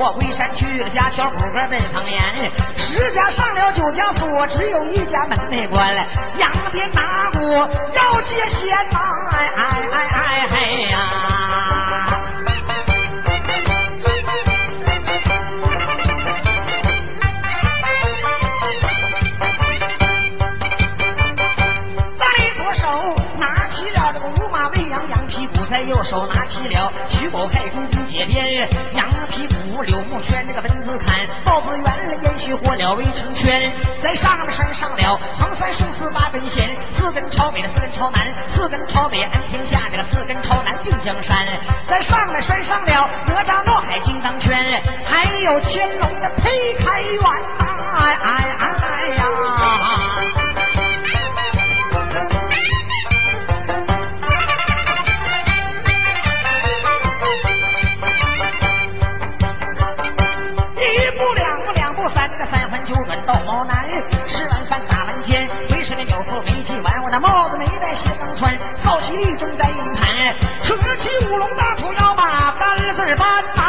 我，回山去了，家小虎哥奔方言。十家上了九家锁，只有一家门没关。扬鞭打鼓要接仙呐，哎哎哎哎这个文字看，豹子圆烟熏火燎围成圈，在上面山上了横山生死八根弦，四根朝北的四根朝南，四根朝北安天下这个四根朝南定江山，在上面山上了哪吒闹海金刚圈，还有乾隆的劈开元呐，哎哎哎呀！बाद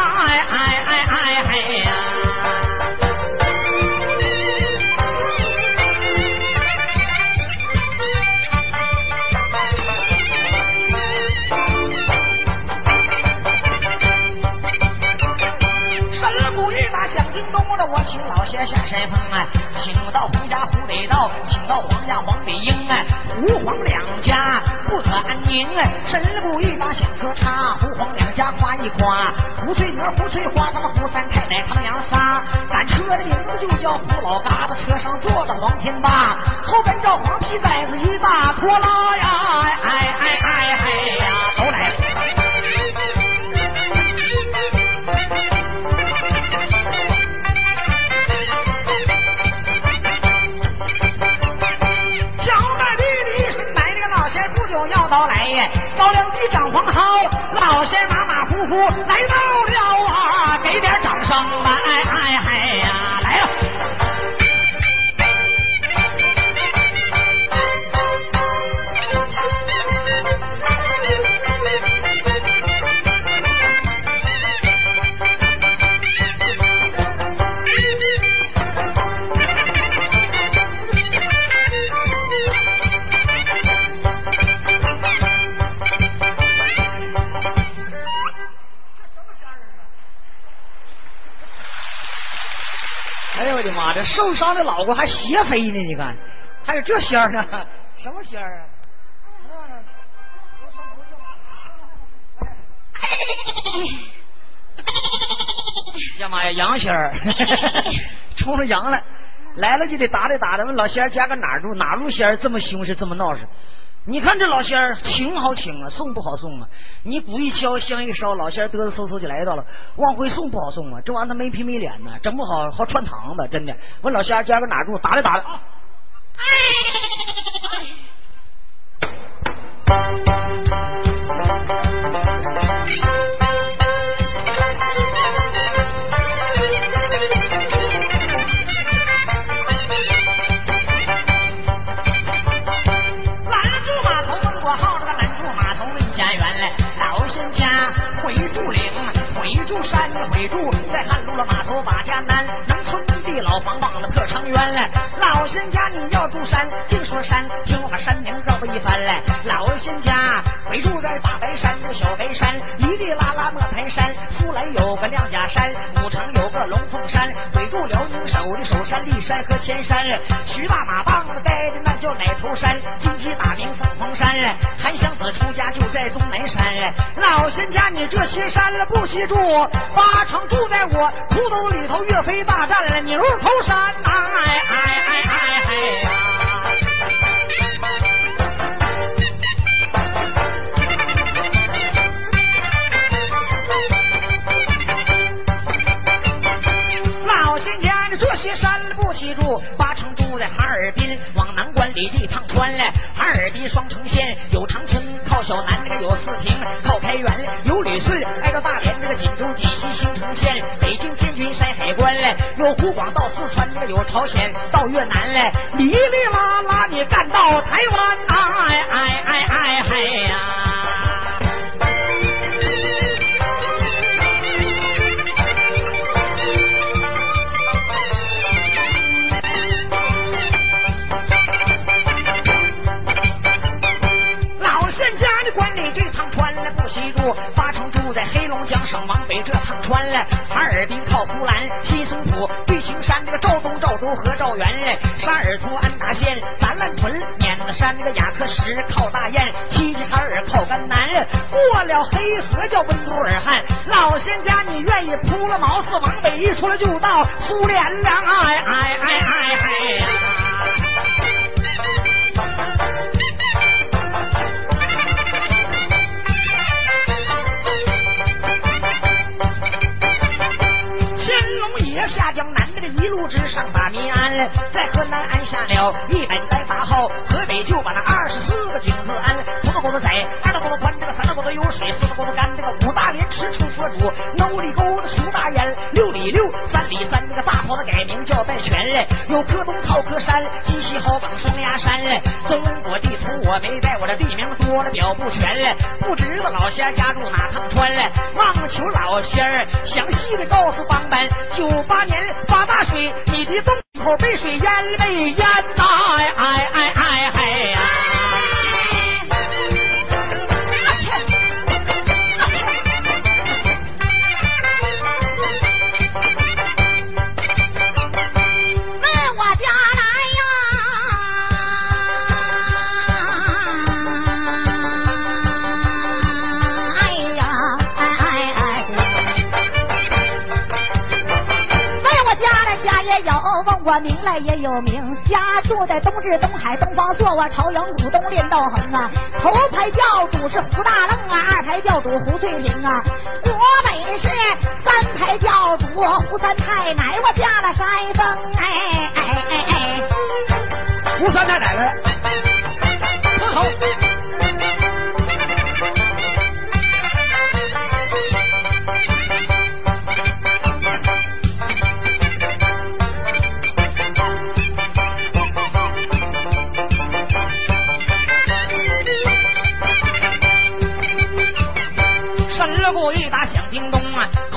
北道，请到皇家黄北英啊。胡黄两家不得安宁哎，神鼓一把响歌唱，胡黄两家夸一夸，胡翠娥胡翠花，他们胡三太太他们娘仨，赶车的名字就叫胡老嘎子，车上坐着黄天霸，后跟着黄皮崽子一大拖拉呀，哎哎哎哎哎呀，点掌这受伤的老婆还斜飞呢，你看，还有这仙儿呢？什么仙儿啊？呀妈呀，羊仙儿，冲着羊了，来了就得打的打的。问老仙儿家搁哪儿住？哪路仙儿这么凶是，这么闹实？你看这老仙儿请好请啊，送不好送啊。你鼓一敲，香一烧，老仙儿嘚嘚嗖嗖就来到了。往回送不好送啊，这玩意儿他没皮没脸呢，整不好好串堂子，真的。问老仙儿家搁哪住？打来打来啊。住山，鬼住在汉路了码头把家安，农村地老房忘了破长垣来。老仙家你要住山，净说山，听我把山名告诉一番来。老仙家围住在大白山，小白山，一地拉拉莫盘山，苏来有个亮甲山，古城有个龙凤山，围住辽宁守的首山骊山和前山。徐大马棒子待的那叫奶头山，金鸡打，出家就在终南山。老仙家你这些山了不许住，八。成住在我裤兜里头，岳飞大战了牛头山，哎哎哎哎哎呀！老仙家你这些山不许住，八成住在哈尔滨，往南关里地趟穿来，哈尔滨双城县四平，靠开元有旅顺，挨到大连这个锦州、锦西、新城县，北京、天津、山海关嘞，有湖广到四川那个有朝鲜到越南嘞，哩哩啦啦你干到台湾呐，哎哎哎哎嘿！关里这趟穿了不西住八成住在黑龙江省往北这趟船嘞。哈尔滨靠呼兰，西松浦对青山，这个赵东、赵州和赵元嘞。沙尔图安达县，咱兰屯碾子山，那个雅克什靠大雁，齐齐哈尔靠甘南。过了黑河叫温都尔汗，老仙家你愿意扑了毛四往北一出来就到苏联了，哎哎哎哎哎。在河南安下了一百代大号，河北就把那二十四个井字安，头个沟子窄，二大沟子宽，这个三大沟子有水，四大沟子干，这个五大连池出佛主，六里沟子出大烟，六里六，三里三，这个大炮子改名叫拜泉嘞，有柯东靠柯山，鸡西好往双崖山嘞，中国地图我没带，我这地名多了表不全嘞，不知道老仙家住哪趟川嘞，望求老仙详细的告诉帮班九。八年发大水，你的洞口被水淹没淹呐！哎哎哎问我名来也有名，家住在东至东海东方坐，我朝阳古东练道恒啊。头牌教主是胡大愣啊，二牌教主胡翠萍啊。国北是三排教主胡三太奶，我嫁了山峰哎哎哎哎，胡三太奶奶，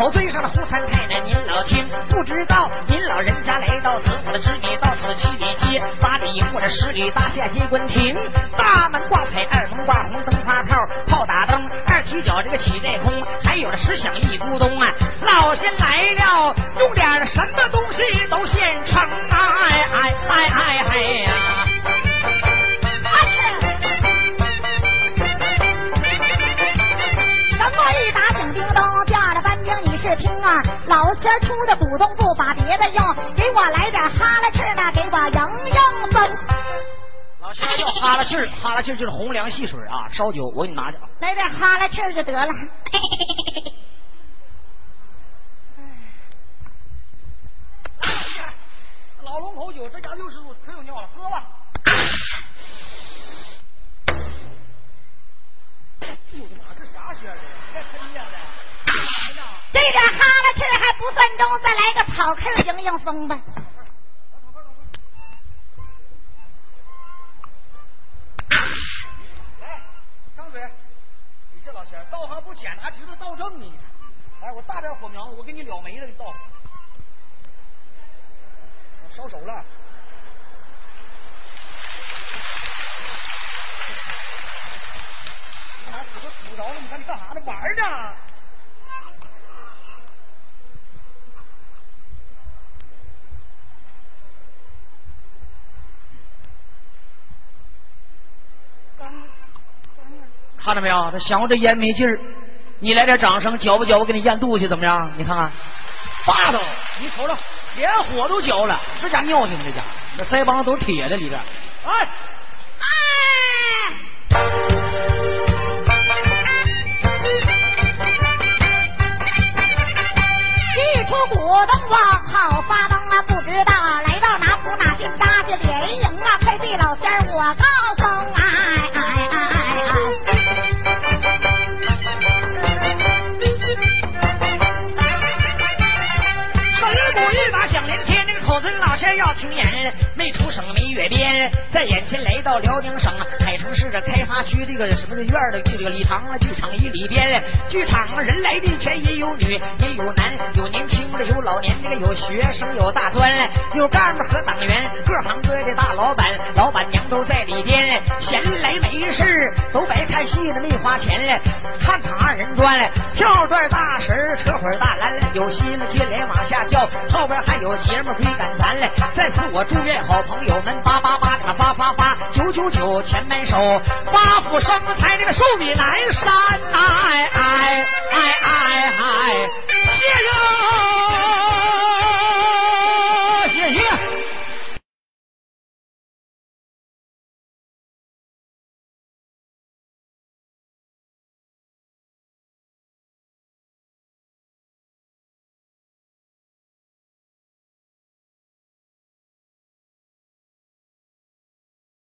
我追上了胡三太太，您老听不知道？您老人家来到此，我的知你到此七里街，八里营或者十里大厦接官亭，大门挂彩，二门挂红，灯花炮，炮打灯，二踢脚这个起在空，还有这十响一咕咚啊！老仙来了，用点什么老仙出的古东不把别的要，给我来点哈拉气儿的，给我迎迎风。老仙要哈拉气儿，哈拉气儿就是红凉细水啊，烧酒我给你拿着。来点哈拉气儿就得了。老龙口酒，这家六十度，可有尿了，喝吧。再来个草气迎迎风吧。来，张嘴！你这老仙儿道行不浅，还知道道正呢。来，我大点火苗子，我给你燎没了，你倒。烧熟了。你还指着指着呢？你看你干啥呢？玩呢？看到没有？他想我这烟没劲儿，你来点掌声，嚼吧嚼吧，给你咽肚去，怎么样？你看看，霸道！你瞅瞅，连火都嚼了，这家尿性，这家那腮帮子都是铁的里边。哎哎！一出古灯往好要听言，没出声没越边，在眼前来到辽宁省海城市的开发区这个什么的院的这个礼堂啊，剧场一里边，剧场人来的全也有女也有男，有年轻的有老年这个有学生有大专，有干部和党员，各行各业的大老板老板娘都在里边，闲来没事都白看戏的没花钱，看场二人转，跳段大神扯会儿大篮，有心了接连往下跳，后边还有节目追赶咱嘞。在此我祝愿好朋友们八八八那个八八八九九九前门手八福生财那个寿比南山哎哎哎哎哎谢谢